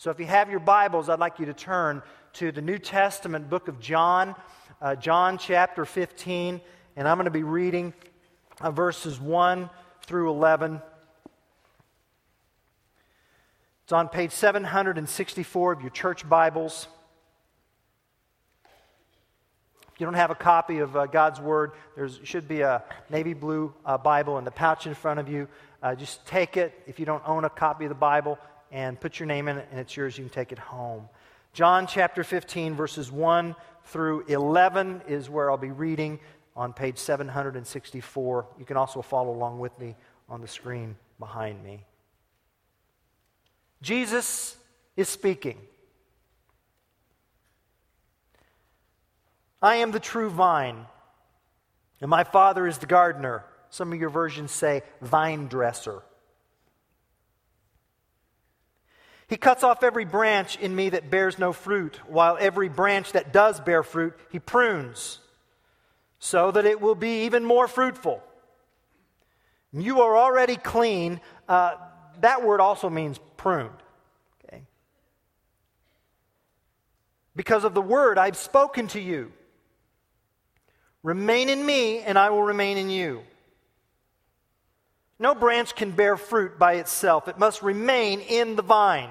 So if you have your Bibles, I'd like you to turn to the New Testament book of John, uh, John chapter 15, and I'm going to be reading uh, verses 1 through 11. It's on page 764 of your church Bibles. If you don't have a copy of uh, God's Word, there should be a navy blue uh, Bible in the pouch in front of you. Uh, just take it. If you don't own a copy of the Bible, and put your name in it, and it's yours. You can take it home. John chapter 15, verses 1 through 11 is where I'll be reading on page 764. You can also follow along with me on the screen behind me. Jesus is speaking. I am the true vine, and my Father is the gardener. Some of your versions say vine dresser. He cuts off every branch in me that bears no fruit, while every branch that does bear fruit, he prunes, so that it will be even more fruitful. You are already clean. Uh, that word also means pruned. Okay? Because of the word I've spoken to you. Remain in me, and I will remain in you. No branch can bear fruit by itself, it must remain in the vine.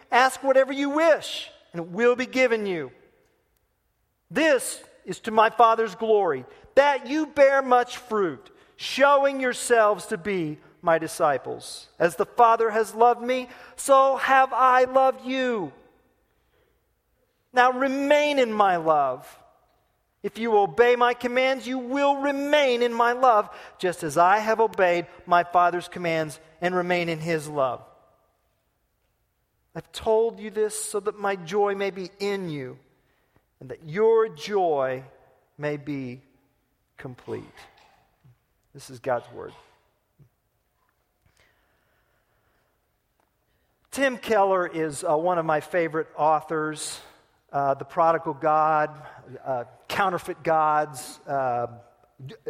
Ask whatever you wish, and it will be given you. This is to my Father's glory, that you bear much fruit, showing yourselves to be my disciples. As the Father has loved me, so have I loved you. Now remain in my love. If you obey my commands, you will remain in my love, just as I have obeyed my Father's commands and remain in his love. I've told you this so that my joy may be in you and that your joy may be complete. This is God's word. Tim Keller is uh, one of my favorite authors. Uh, the Prodigal God, uh, Counterfeit Gods, uh,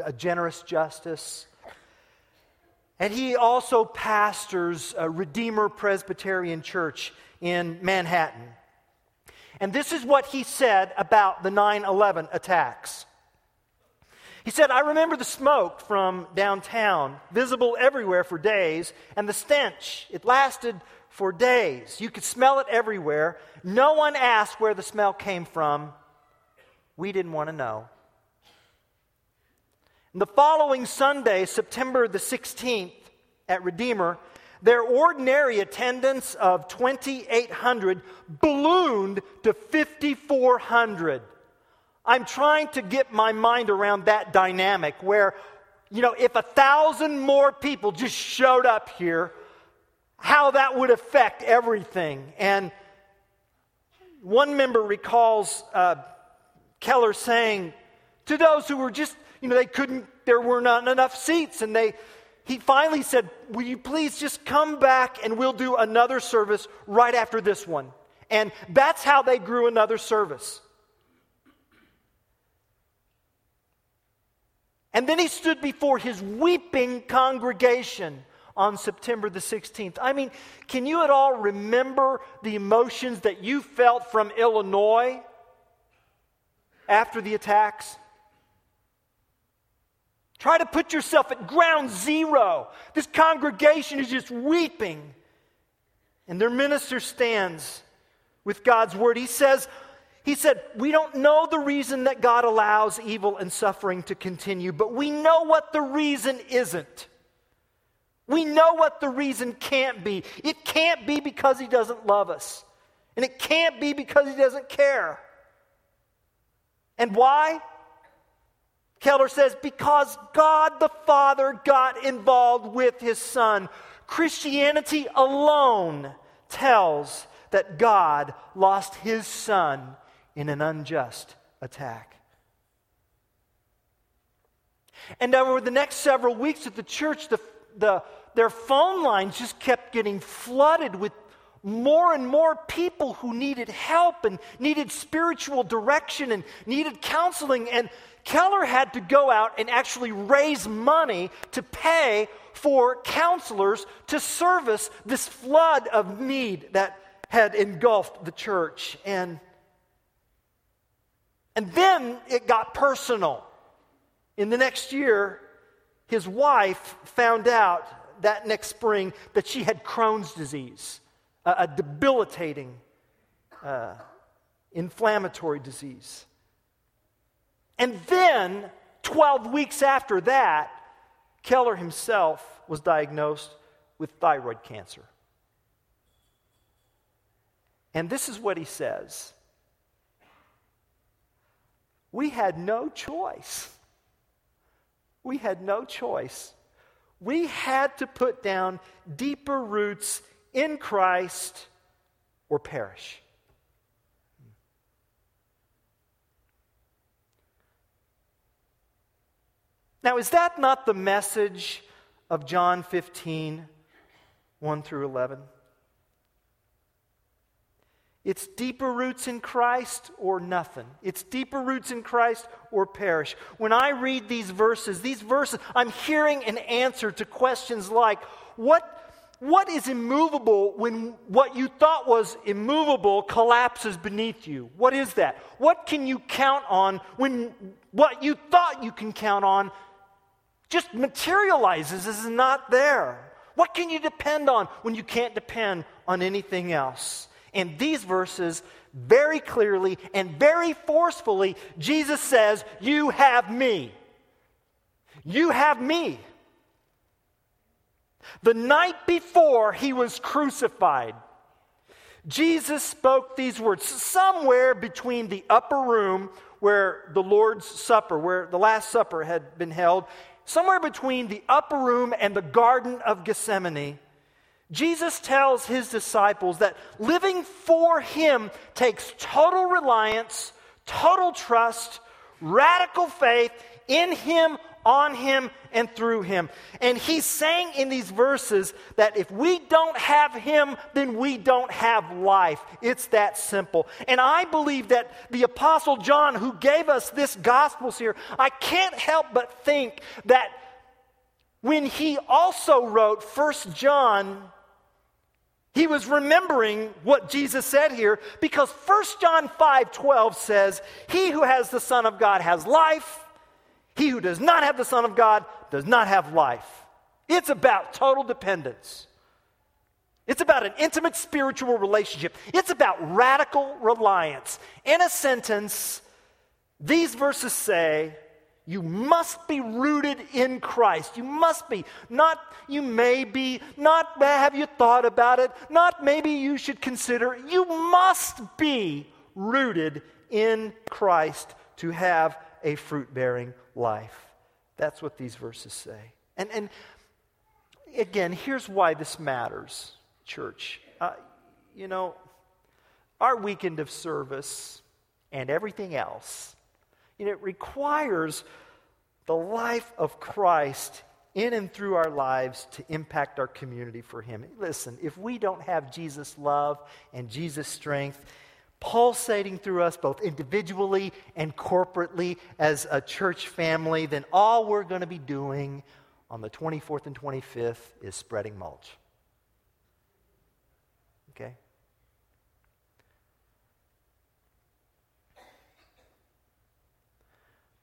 A Generous Justice. And he also pastors a Redeemer Presbyterian Church in Manhattan. And this is what he said about the 9 11 attacks. He said, I remember the smoke from downtown, visible everywhere for days, and the stench. It lasted for days. You could smell it everywhere. No one asked where the smell came from. We didn't want to know. The following Sunday, September the 16th, at Redeemer, their ordinary attendance of 2,800 ballooned to 5,400. I'm trying to get my mind around that dynamic where, you know, if a thousand more people just showed up here, how that would affect everything. And one member recalls uh, Keller saying to those who were just you know, they couldn't, there were not enough seats. And they, he finally said, Will you please just come back and we'll do another service right after this one? And that's how they grew another service. And then he stood before his weeping congregation on September the 16th. I mean, can you at all remember the emotions that you felt from Illinois after the attacks? Try to put yourself at ground zero. This congregation is just weeping. And their minister stands with God's word. He says, he said, We don't know the reason that God allows evil and suffering to continue, but we know what the reason isn't. We know what the reason can't be. It can't be because He doesn't love us, and it can't be because He doesn't care. And why? Keller says, because God the Father got involved with his Son. Christianity alone tells that God lost his son in an unjust attack. And over the next several weeks at the church, the, the, their phone lines just kept getting flooded with more and more people who needed help and needed spiritual direction and needed counseling. And Keller had to go out and actually raise money to pay for counselors to service this flood of need that had engulfed the church. And, and then it got personal. In the next year, his wife found out that next spring that she had Crohn's disease, a, a debilitating, uh, inflammatory disease. And then, 12 weeks after that, Keller himself was diagnosed with thyroid cancer. And this is what he says We had no choice. We had no choice. We had to put down deeper roots in Christ or perish. Now, is that not the message of John 15, 1 through 11? It's deeper roots in Christ or nothing. It's deeper roots in Christ or perish. When I read these verses, these verses, I'm hearing an answer to questions like what, what is immovable when what you thought was immovable collapses beneath you? What is that? What can you count on when what you thought you can count on just materializes, is not there? What can you depend on when you can't depend on anything else? In these verses, very clearly and very forcefully, Jesus says, You have me. You have me. The night before he was crucified, Jesus spoke these words somewhere between the upper room where the Lord's Supper, where the Last Supper had been held, somewhere between the upper room and the Garden of Gethsemane. Jesus tells his disciples that living for him takes total reliance, total trust, radical faith in him, on him, and through him. And he's saying in these verses that if we don't have him, then we don't have life. It's that simple. And I believe that the Apostle John, who gave us this gospel here, I can't help but think that when he also wrote First John he was remembering what Jesus said here because 1 John 5 12 says, He who has the Son of God has life. He who does not have the Son of God does not have life. It's about total dependence. It's about an intimate spiritual relationship. It's about radical reliance. In a sentence, these verses say, you must be rooted in Christ. You must be. Not you may be, not have you thought about it, not maybe you should consider. You must be rooted in Christ to have a fruit bearing life. That's what these verses say. And, and again, here's why this matters, church. Uh, you know, our weekend of service and everything else and it requires the life of Christ in and through our lives to impact our community for Him. Listen, if we don't have Jesus' love and Jesus' strength, pulsating through us both individually and corporately as a church family, then all we're going to be doing on the 24th and 25th is spreading mulch. Okay?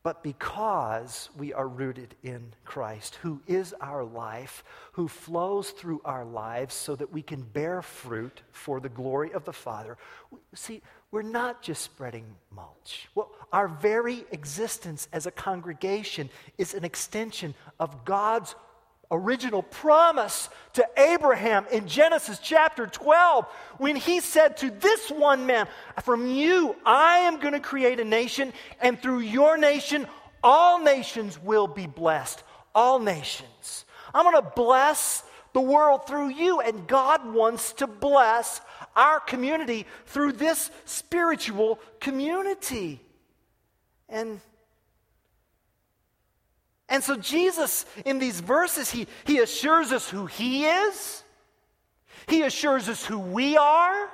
But because we are rooted in Christ, who is our life, who flows through our lives so that we can bear fruit for the glory of the Father. See, we're not just spreading mulch. Well, our very existence as a congregation is an extension of God's original promise to Abraham in Genesis chapter 12 when he said to this one man, From you I am going to create a nation, and through your nation all nations will be blessed. All nations. I'm going to bless the world through you. And God wants to bless our community through this spiritual community. And and so Jesus, in these verses, he, he assures us who he is. He assures us who we are.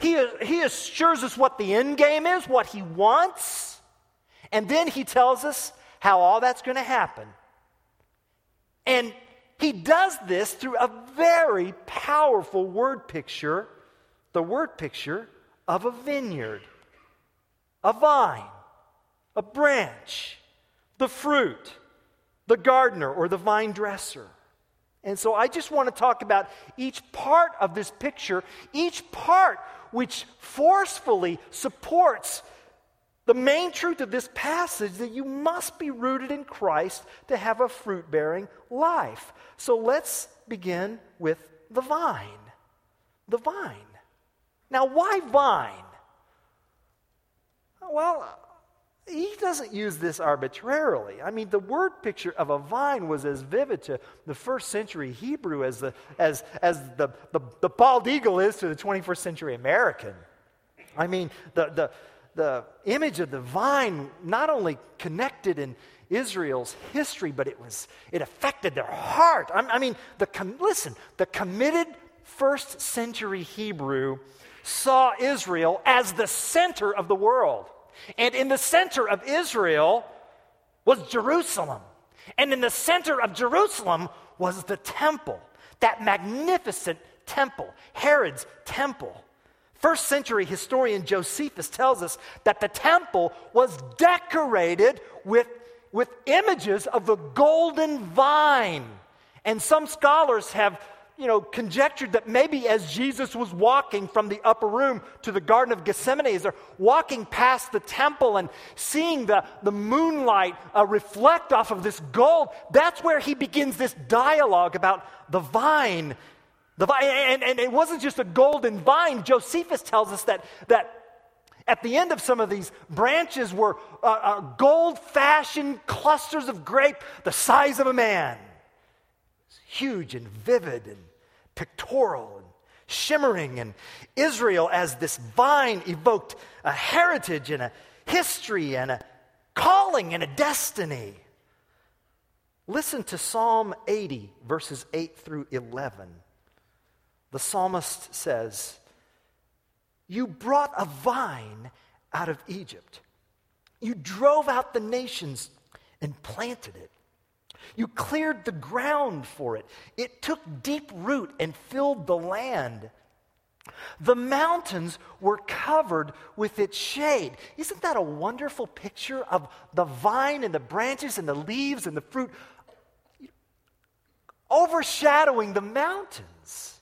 He, he assures us what the end game is, what he wants. And then he tells us how all that's going to happen. And he does this through a very powerful word picture the word picture of a vineyard, a vine, a branch, the fruit, the gardener, or the vine dresser. And so I just want to talk about each part of this picture, each part which forcefully supports the main truth of this passage that you must be rooted in Christ to have a fruit bearing life. So let's begin with the vine. The vine. Now, why vine? Well, he doesn't use this arbitrarily. I mean, the word picture of a vine was as vivid to the first century Hebrew as the, as, as the, the, the bald eagle is to the 21st century American. I mean, the, the, the image of the vine not only connected in Israel's history, but it was it affected their heart. I, I mean, the listen, the committed first century Hebrew saw Israel as the center of the world. And in the center of Israel was Jerusalem. And in the center of Jerusalem was the temple, that magnificent temple, Herod's temple. First century historian Josephus tells us that the temple was decorated with, with images of the golden vine. And some scholars have you know, conjectured that maybe as Jesus was walking from the upper room to the Garden of Gethsemane, as they're walking past the temple and seeing the, the moonlight uh, reflect off of this gold, that's where he begins this dialogue about the vine. The vine and, and it wasn't just a golden vine. Josephus tells us that, that at the end of some of these branches were uh, uh, gold fashioned clusters of grape the size of a man. Huge and vivid and pictorial and shimmering, and Israel as this vine evoked a heritage and a history and a calling and a destiny. Listen to Psalm 80, verses 8 through 11. The psalmist says, You brought a vine out of Egypt. You drove out the nations and planted it. You cleared the ground for it. It took deep root and filled the land. The mountains were covered with its shade. Isn't that a wonderful picture of the vine and the branches and the leaves and the fruit overshadowing the mountains?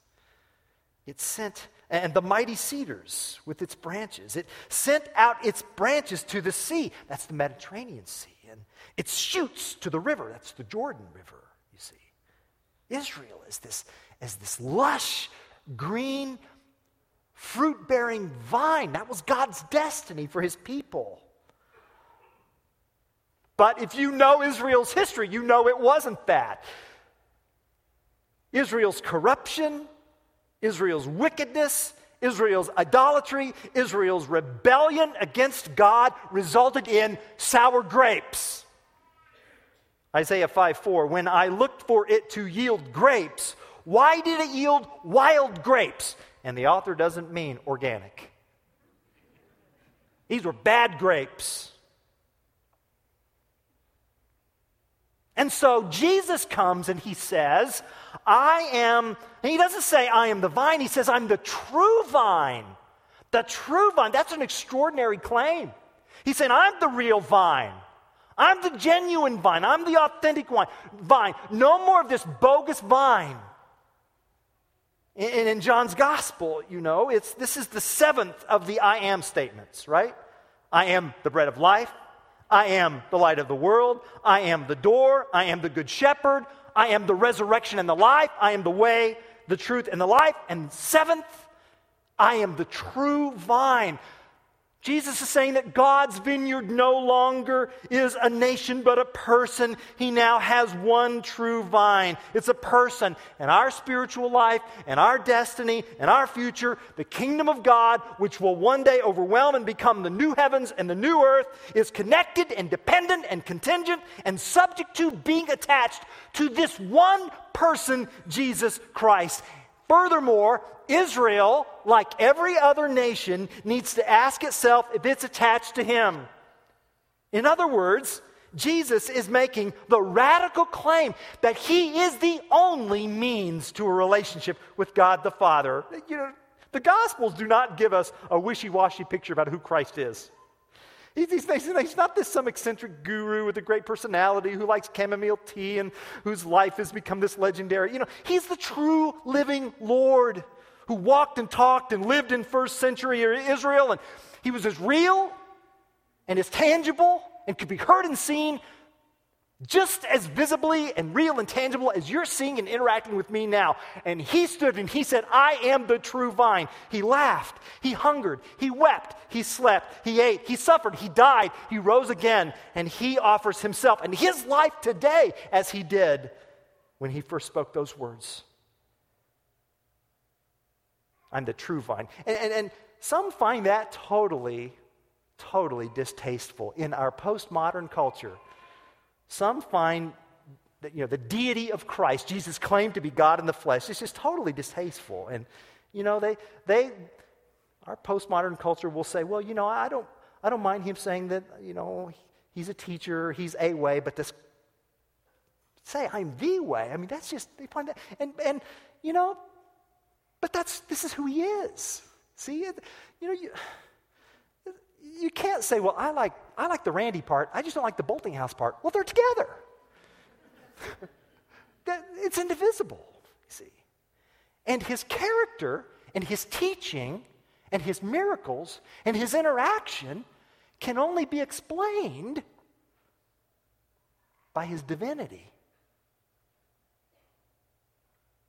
It sent, and the mighty cedars with its branches. It sent out its branches to the sea. That's the Mediterranean Sea. It shoots to the river. That's the Jordan River, you see. Israel is this, is this lush, green, fruit bearing vine. That was God's destiny for his people. But if you know Israel's history, you know it wasn't that. Israel's corruption, Israel's wickedness, Israel's idolatry, Israel's rebellion against God resulted in sour grapes. Isaiah 5 4, when I looked for it to yield grapes, why did it yield wild grapes? And the author doesn't mean organic. These were bad grapes. And so Jesus comes and he says, I am, he doesn't say I am the vine, he says, I'm the true vine. The true vine. That's an extraordinary claim. He's saying, I'm the real vine. I'm the genuine vine. I'm the authentic vine. No more of this bogus vine. And in John's gospel, you know, it's, this is the seventh of the I am statements, right? I am the bread of life. I am the light of the world. I am the door. I am the good shepherd. I am the resurrection and the life. I am the way, the truth, and the life. And seventh, I am the true vine. Jesus is saying that God's vineyard no longer is a nation but a person. He now has one true vine. It's a person. And our spiritual life and our destiny and our future, the kingdom of God, which will one day overwhelm and become the new heavens and the new earth, is connected and dependent and contingent and subject to being attached to this one person, Jesus Christ. Furthermore, Israel, like every other nation, needs to ask itself if it's attached to him. In other words, Jesus is making the radical claim that he is the only means to a relationship with God the Father. You know, the Gospels do not give us a wishy washy picture about who Christ is. He's, he's, not this some eccentric guru with a great personality who likes chamomile tea and whose life has become this legendary. You know, he's the true living Lord who walked and talked and lived in first century Israel. And he was as real and as tangible and could be heard and seen just as visibly and real and tangible as you're seeing and interacting with me now. And he stood and he said, I am the true vine. He laughed, he hungered, he wept, he slept, he ate, he suffered, he died, he rose again, and he offers himself and his life today as he did when he first spoke those words. I'm the true vine. And, and, and some find that totally, totally distasteful in our postmodern culture. Some find that, you know, the deity of Christ, Jesus claimed to be God in the flesh, is just totally distasteful. And, you know, they, they, our postmodern culture will say, well, you know, I don't, I don't mind him saying that, you know, he's a teacher, he's a way, but this say I'm the way. I mean, that's just they find that, and and you know, but that's this is who he is. See, you know, you you can't say, well, I like, I like the Randy part, I just don't like the Boltinghouse part. Well, they're together. it's indivisible, you see. And his character and his teaching and his miracles and his interaction can only be explained by his divinity.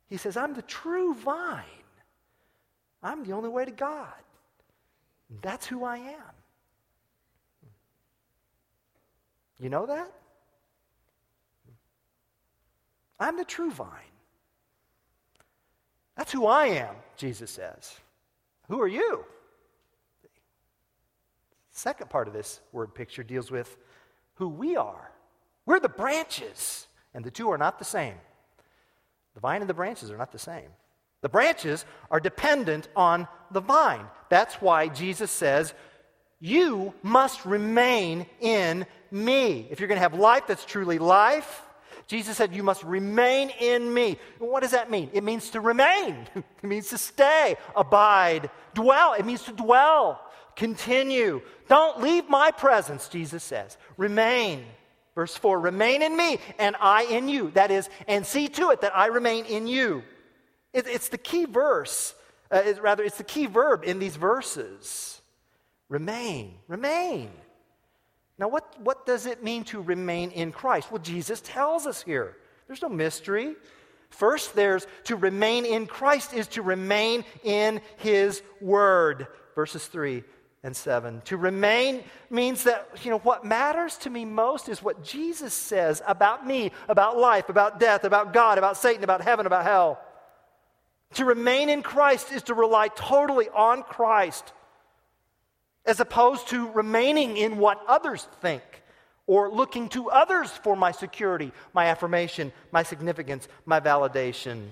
He says, I'm the true vine. I'm the only way to God. That's who I am. You know that? I'm the true vine. That's who I am, Jesus says. Who are you? Second part of this word picture deals with who we are. We're the branches, and the two are not the same. The vine and the branches are not the same. The branches are dependent on the vine. That's why Jesus says, You must remain in me. If you're going to have life that's truly life, Jesus said, You must remain in me. What does that mean? It means to remain, it means to stay, abide, dwell. It means to dwell, continue. Don't leave my presence, Jesus says. Remain. Verse 4 Remain in me, and I in you. That is, and see to it that I remain in you. It, it's the key verse, uh, it, rather, it's the key verb in these verses. Remain, remain. Now, what, what does it mean to remain in Christ? Well, Jesus tells us here. There's no mystery. First, there's to remain in Christ is to remain in His Word. Verses 3 and 7. To remain means that, you know, what matters to me most is what Jesus says about me, about life, about death, about God, about Satan, about heaven, about hell. To remain in Christ is to rely totally on Christ as opposed to remaining in what others think or looking to others for my security, my affirmation, my significance, my validation.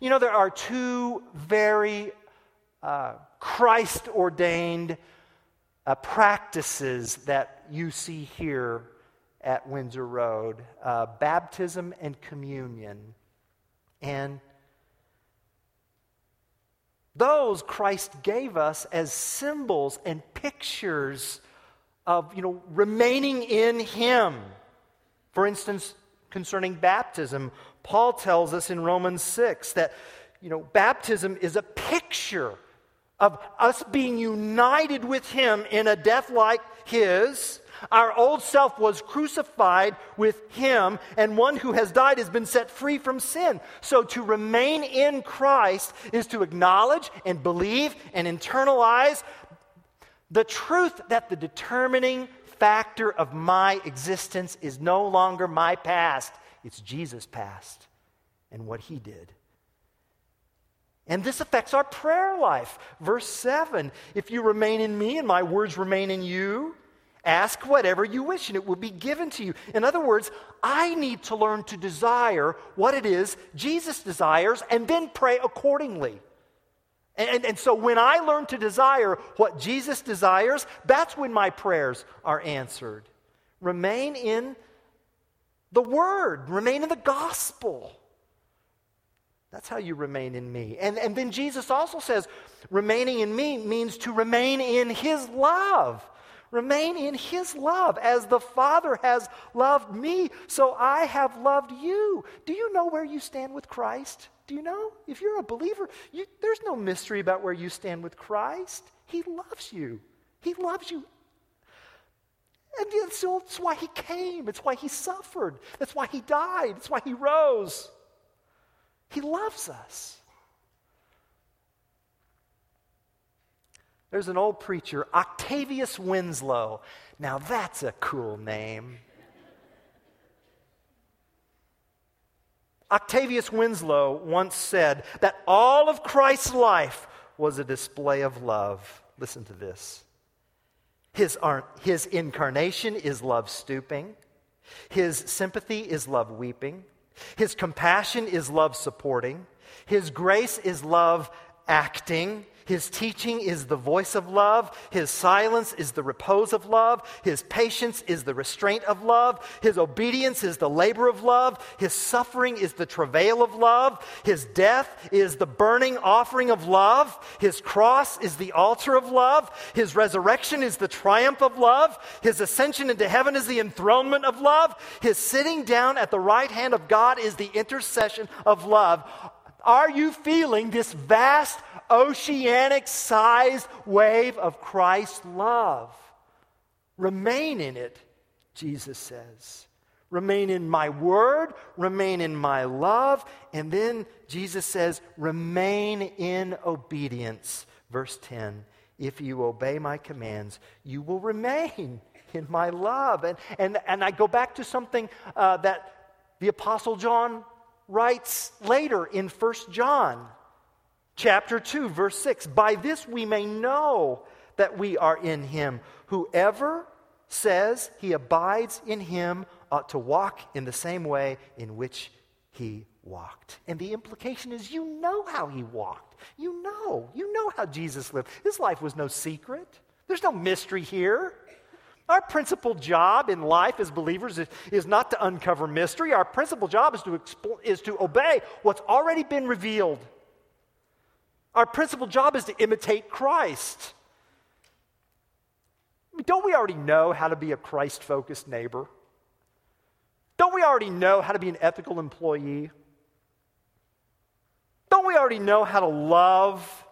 You know, there are two very uh, Christ ordained uh, practices that you see here at Windsor Road uh, baptism and communion. And those Christ gave us as symbols and pictures of, you know, remaining in Him. For instance, concerning baptism, Paul tells us in Romans 6 that, you know, baptism is a picture of us being united with Him in a death like His, Our old self was crucified with him, and one who has died has been set free from sin. So to remain in Christ is to acknowledge and believe and internalize the truth that the determining factor of my existence is no longer my past, it's Jesus' past and what he did. And this affects our prayer life. Verse 7 If you remain in me and my words remain in you, ask whatever you wish and it will be given to you. In other words, I need to learn to desire what it is Jesus desires and then pray accordingly. And, and, and, so when I learn to desire what Jesus desires, that's when my prayers are answered. Remain in the Word, remain in the gospel. That's how you remain in me. And, and then Jesus also says, remaining in me means to remain in his love. Remain in his love. As the Father has loved me, so I have loved you. Do you know where you stand with Christ? Do you know? If you're a believer, you, there's no mystery about where you stand with Christ. He loves you. He loves you. And that's why he came. It's why he suffered. That's why he died. It's why he rose. He loves us. There's an old preacher, Octavius Winslow. Now that's a cool name. Octavius Winslow once said that all of Christ's life was a display of love. Listen to this. His, his incarnation is love stooping. His sympathy is love weeping. His compassion is love supporting. His grace is love acting. His teaching is the voice of love. His silence is the repose of love. His patience is the restraint of love. His obedience is the labor of love. His suffering is the travail of love. His death is the burning offering of love. His cross is the altar of love. His resurrection is the triumph of love. His ascension into heaven is the enthronement of love. His sitting down at the right hand of God is the intercession of love. Are you feeling this vast oceanic sized wave of Christ's love. Remain in it, Jesus says. Remain in my word, remain in my love. And then Jesus says, remain in obedience. Verse 10 If you obey my commands, you will remain in my love. And, and, and I go back to something uh, that the Apostle John writes later in First John chapter 2, verse 6. By this we may know that we are in him. Whoever says he abides in him ought to walk in the same way in which he walked. And the implication is you know how he walked. You know. You know how Jesus lived. His life was no secret, there's no mystery here. Our principal job in life as believers is, is not to uncover mystery. Our principal job is to, expl- is to obey what's already been revealed. Our principal job is to imitate Christ. Don't we already know how to be a Christ focused neighbor? Don't we already know how to be an ethical employee? Don't we already know how to love?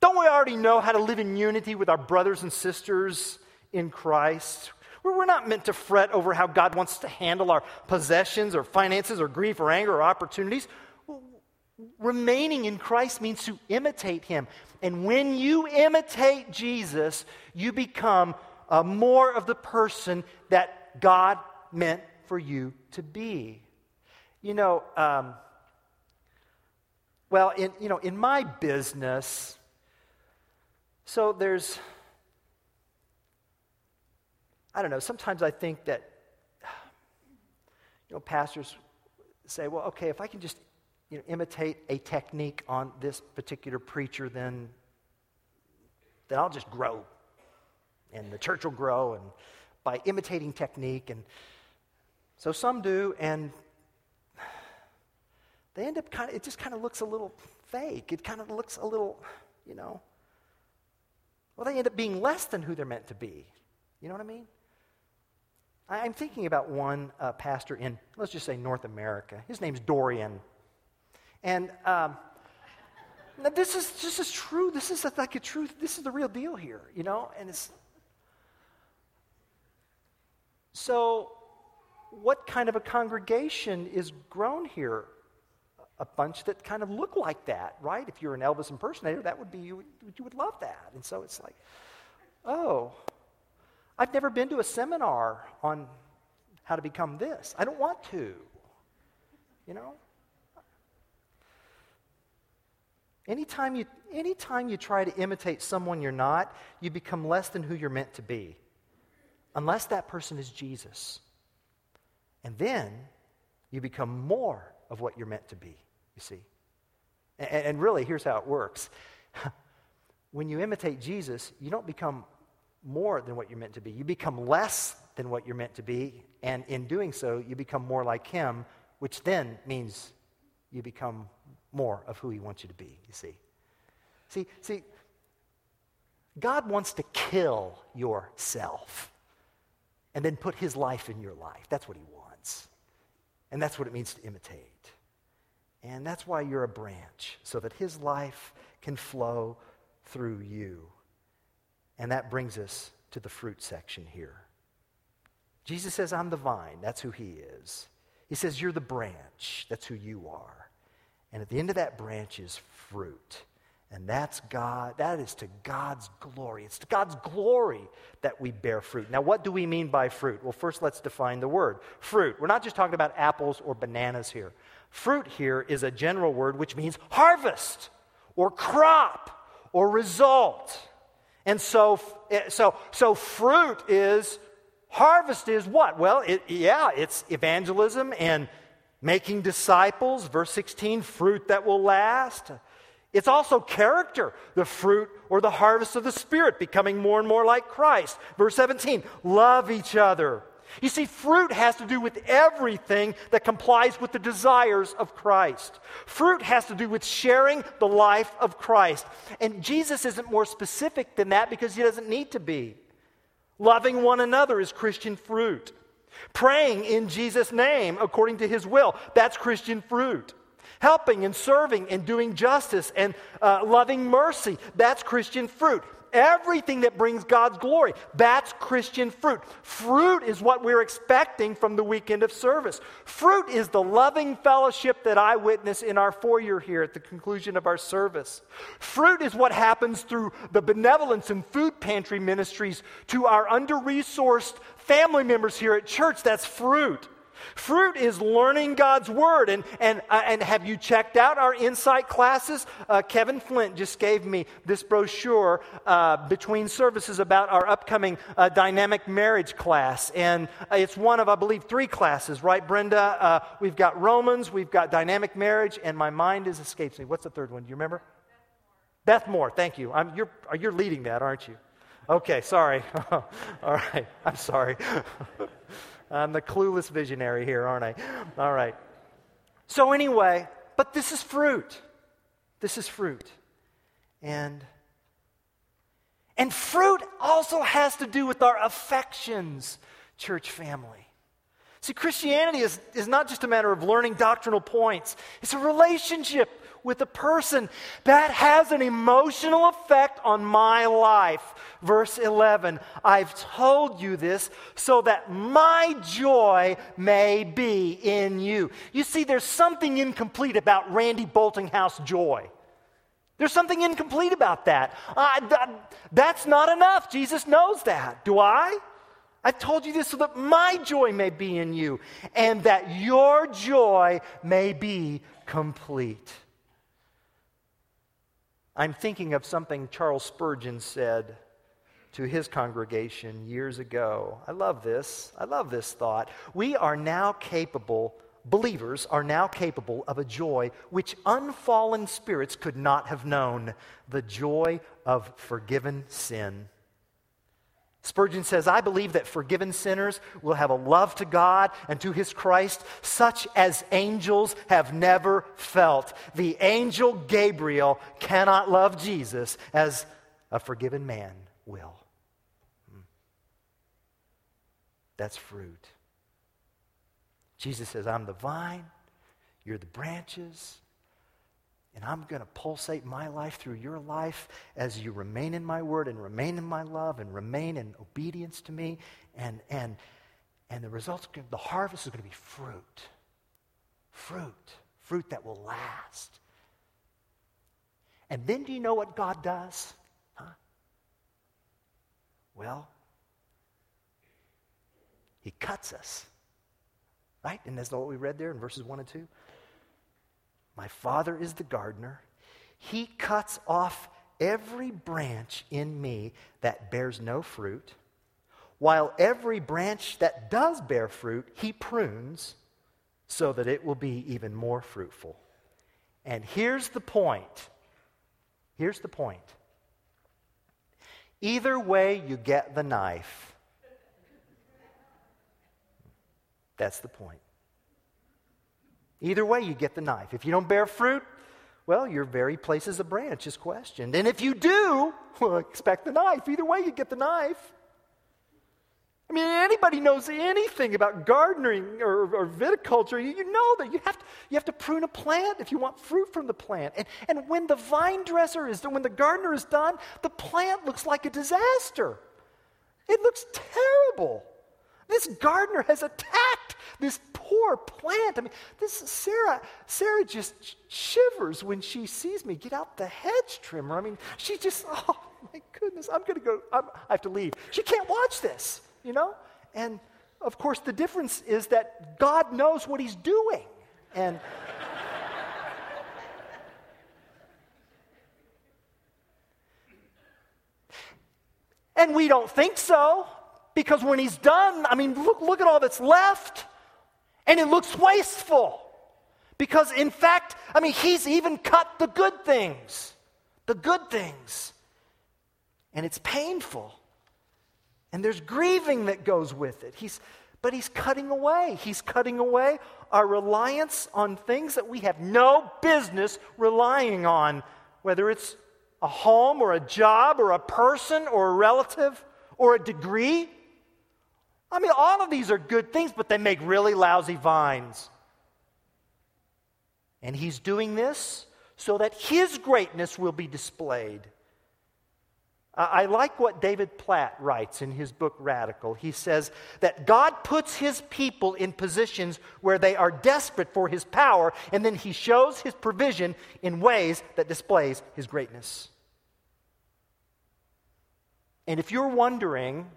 Don't we already know how to live in unity with our brothers and sisters in Christ? We're not meant to fret over how God wants to handle our possessions or finances or grief or anger or opportunities remaining in Christ means to imitate him. And when you imitate Jesus, you become uh, more of the person that God meant for you to be. You know, um, well, in, you know, in my business, so there's, I don't know, sometimes I think that, you know, pastors say, well, okay, if I can just you know, imitate a technique on this particular preacher, then, then I'll just grow. And the church will grow and by imitating technique. And so some do, and they end up kind of, it just kind of looks a little fake. It kind of looks a little, you know, well, they end up being less than who they're meant to be. You know what I mean? I'm thinking about one uh, pastor in, let's just say, North America. His name's Dorian. And um, this is this is true. This is like a truth. This is the real deal here, you know. And it's So, what kind of a congregation is grown here? A bunch that kind of look like that, right? If you're an Elvis impersonator, that would be you. You would love that. And so it's like, oh, I've never been to a seminar on how to become this. I don't want to. You know? Anytime you, anytime you try to imitate someone you're not, you become less than who you're meant to be. Unless that person is Jesus. And then you become more of what you're meant to be, you see. And, and really, here's how it works when you imitate Jesus, you don't become more than what you're meant to be. You become less than what you're meant to be. And in doing so, you become more like Him, which then means you become more of who He wants you to be, you see. See, see, God wants to kill yourself and then put His life in your life. That's what He wants. And that's what it means to imitate. And that's why you're a branch, so that His life can flow through you. And that brings us to the fruit section here. Jesus says, I'm the vine. That's who He is. He says, You're the branch. That's who you are. And at the end of that branch is fruit. And that's God, that is to God's glory. It's to God's glory that we bear fruit. Now, what do we mean by fruit? Well, first let's define the word fruit. We're not just talking about apples or bananas here. Fruit here is a general word which means harvest or crop or result. And so, eh, so, so fruit is, harvest is what? Well, it, yeah, it's evangelism and making disciples. Verse 16, fruit that will last. It's also character, the fruit or the harvest of the Spirit, becoming more and more like Christ. Verse 17, love each other. You see, fruit has to do with everything that complies with the desires of Christ. Fruit has to do with sharing the life of Christ. And Jesus isn't more specific than that because he doesn't need to be. Loving one another is Christian fruit. Praying in Jesus' name according to his will, that's Christian fruit. Helping and serving and doing justice and uh, loving mercy, that's Christian fruit. Everything that brings God's glory, that's Christian fruit. Fruit is what we're expecting from the weekend of service. Fruit is the loving fellowship that I witness in our foyer here at the conclusion of our service. Fruit is what happens through the benevolence and food pantry ministries to our under resourced family members here at church. That's fruit. Fruit is learning God's word. And, and, uh, and have you checked out our insight classes? Uh, Kevin Flint just gave me this brochure uh, between services about our upcoming uh, dynamic marriage class. And uh, it's one of, I believe, three classes, right, Brenda? Uh, we've got Romans, we've got dynamic marriage, and my mind is escapes me. What's the third one? Do you remember? Beth Moore, thank you. I'm, you're, you're leading that, aren't you? Okay, sorry. All right, I'm sorry. I'm the clueless visionary here, aren't I? All right. So, anyway, but this is fruit. This is fruit. And and fruit also has to do with our affections, church family. See, Christianity is, is not just a matter of learning doctrinal points, it's a relationship with a person that has an emotional effect on my life. Verse 11 I've told you this so that my joy may be in you. You see, there's something incomplete about Randy Boltinghouse joy. There's something incomplete about that. That. That's not enough. Jesus knows that. Do I? I've told you this so that my joy may be in you and that your joy may be complete. I'm thinking of something Charles Spurgeon said to his congregation years ago. I love this. I love this thought. We are now capable, believers are now capable of a joy which unfallen spirits could not have known the joy of forgiven sin. Spurgeon says, I believe that forgiven sinners will have a love to God and to his Christ such as angels have never felt. The angel Gabriel cannot love Jesus as a forgiven man will. Hmm. That's fruit. Jesus says, I'm the vine, you're the branches. And I'm going to pulsate my life through your life as you remain in my word and remain in my love and remain in obedience to me. And, and, And the results, the harvest is going to be fruit. Fruit. Fruit that will last. And then do you know what God does? Huh? Well, He cuts us. Right? And that's what we read there in verses 1 and 2. My Father is the gardener. He cuts off every branch in me that bears no fruit, while every branch that does bear fruit, He prunes so that it will be even more fruitful. And here's the point. Here's the point. Either way, you get the knife. That's the point. Either way, you get the knife. If you don't bear fruit, well, your very place as a branch is questioned. And if you do, well, expect the knife. Either way, you get the knife. I mean, anybody knows anything about gardening or, or viticulture, you, you, know that you have, to, you have to prune a plant if you want fruit from the plant. And, and when the vine dresser is done, when the gardener is done, the plant looks like a disaster. It looks terrible. This gardener has attacked this poor plant. I mean, this Sarah, Sarah just shivers when she sees me get out the hedge trimmer. I mean, she just, oh my goodness, I'm going to go, I'm, I have to leave. She can't watch this you know? And of course, the difference is that God knows what He's doing. And. and we don't think so because when He's done, I mean, look, look at all that's left. And it looks wasteful. Because, in fact, I mean, He's even cut the good things. The good things. And it's painful. And there's grieving that goes with it. He's, but he's cutting away. He's cutting away our reliance on things that we have no business relying on, whether it's a home or a job or a person or a relative or a degree. I mean, all of these are good things, but they make really lousy vines. And he's doing this so that his greatness will be displayed. I like what David Platt writes in his book Radical. He says that God puts his people in positions where they are desperate for his power, and then he shows his provision in ways that displays his greatness. And if you're wondering,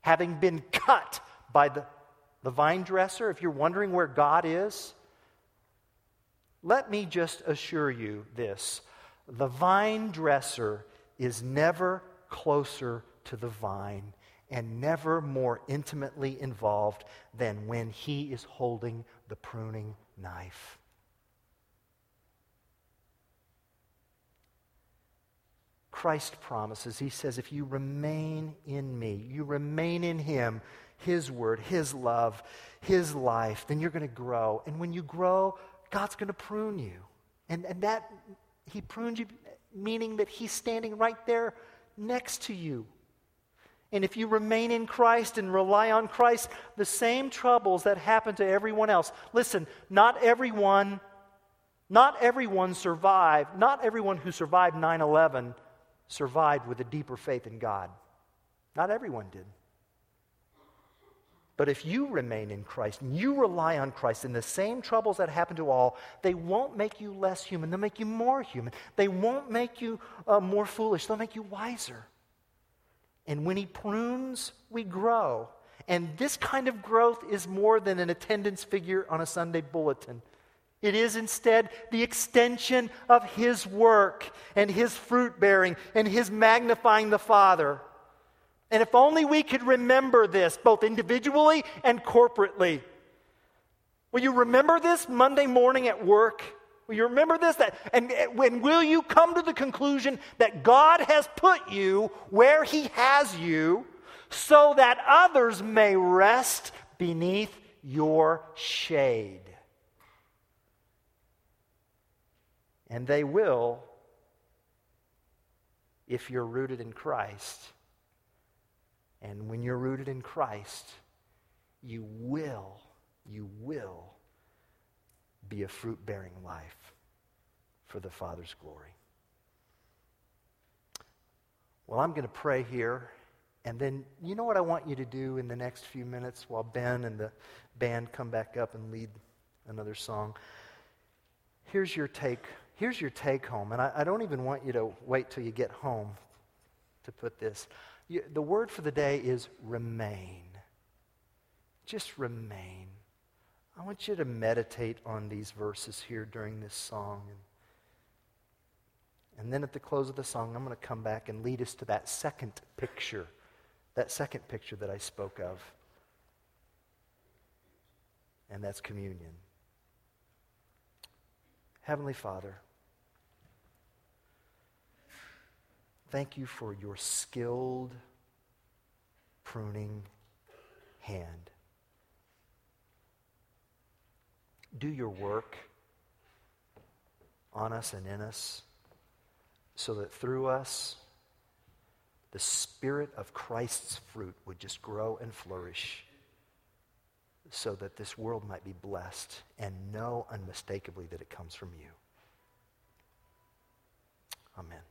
having been cut by the, the vine dresser, if you're wondering where God is, let me just assure you this the vine dresser is never closer to the vine and never more intimately involved than when he is holding the pruning knife. Christ promises, he says, if you remain in me, you remain in him, his word, his love, his life, then you're going to grow. And when you grow, God's going to prune you. And, and that, he prunes you, meaning that he's standing right there next to you. And if you remain in Christ and rely on Christ, the same troubles that happen to everyone else. Listen, not everyone not everyone survived, not everyone who survived 9/11 survived with a deeper faith in God. Not everyone did. But if you remain in Christ and you rely on Christ, and the same troubles that happen to all, they won't make you less human. They'll make you more human. They won't make you uh, more foolish. They'll make you wiser. And when He prunes, we grow. And this kind of growth is more than an attendance figure on a Sunday bulletin. It is instead the extension of His work and His fruit bearing and His magnifying the Father. And if only we could remember this, both individually and corporately. Will you remember this Monday morning at work? Will you remember this? That, and when will you come to the conclusion that God has put you where He has you so that others may rest beneath your shade? And they will if you're rooted in Christ. And when you're rooted in Christ, you will, you will be a fruit bearing life for the Father's glory. Well, I'm going to pray here, And then, you know what I want you to do in the next few minutes while Ben and the band come back up and lead another song? Here's your take. Here's your take home. And I, I don't even want you to wait till you get home to put this. You, the word for the day is remain. Just remain. I want you to meditate on these verses here during this song. And, and then at the close of the song, I'm going to come back and lead us to that second picture that second picture that I spoke of. And that's communion. Heavenly Father, thank you for your skilled pruning hand. Do your work on us and in us so that through us, the spirit of Christ's fruit would just grow and flourish so that this world might be blessed and know unmistakably that it comes from you. Amen.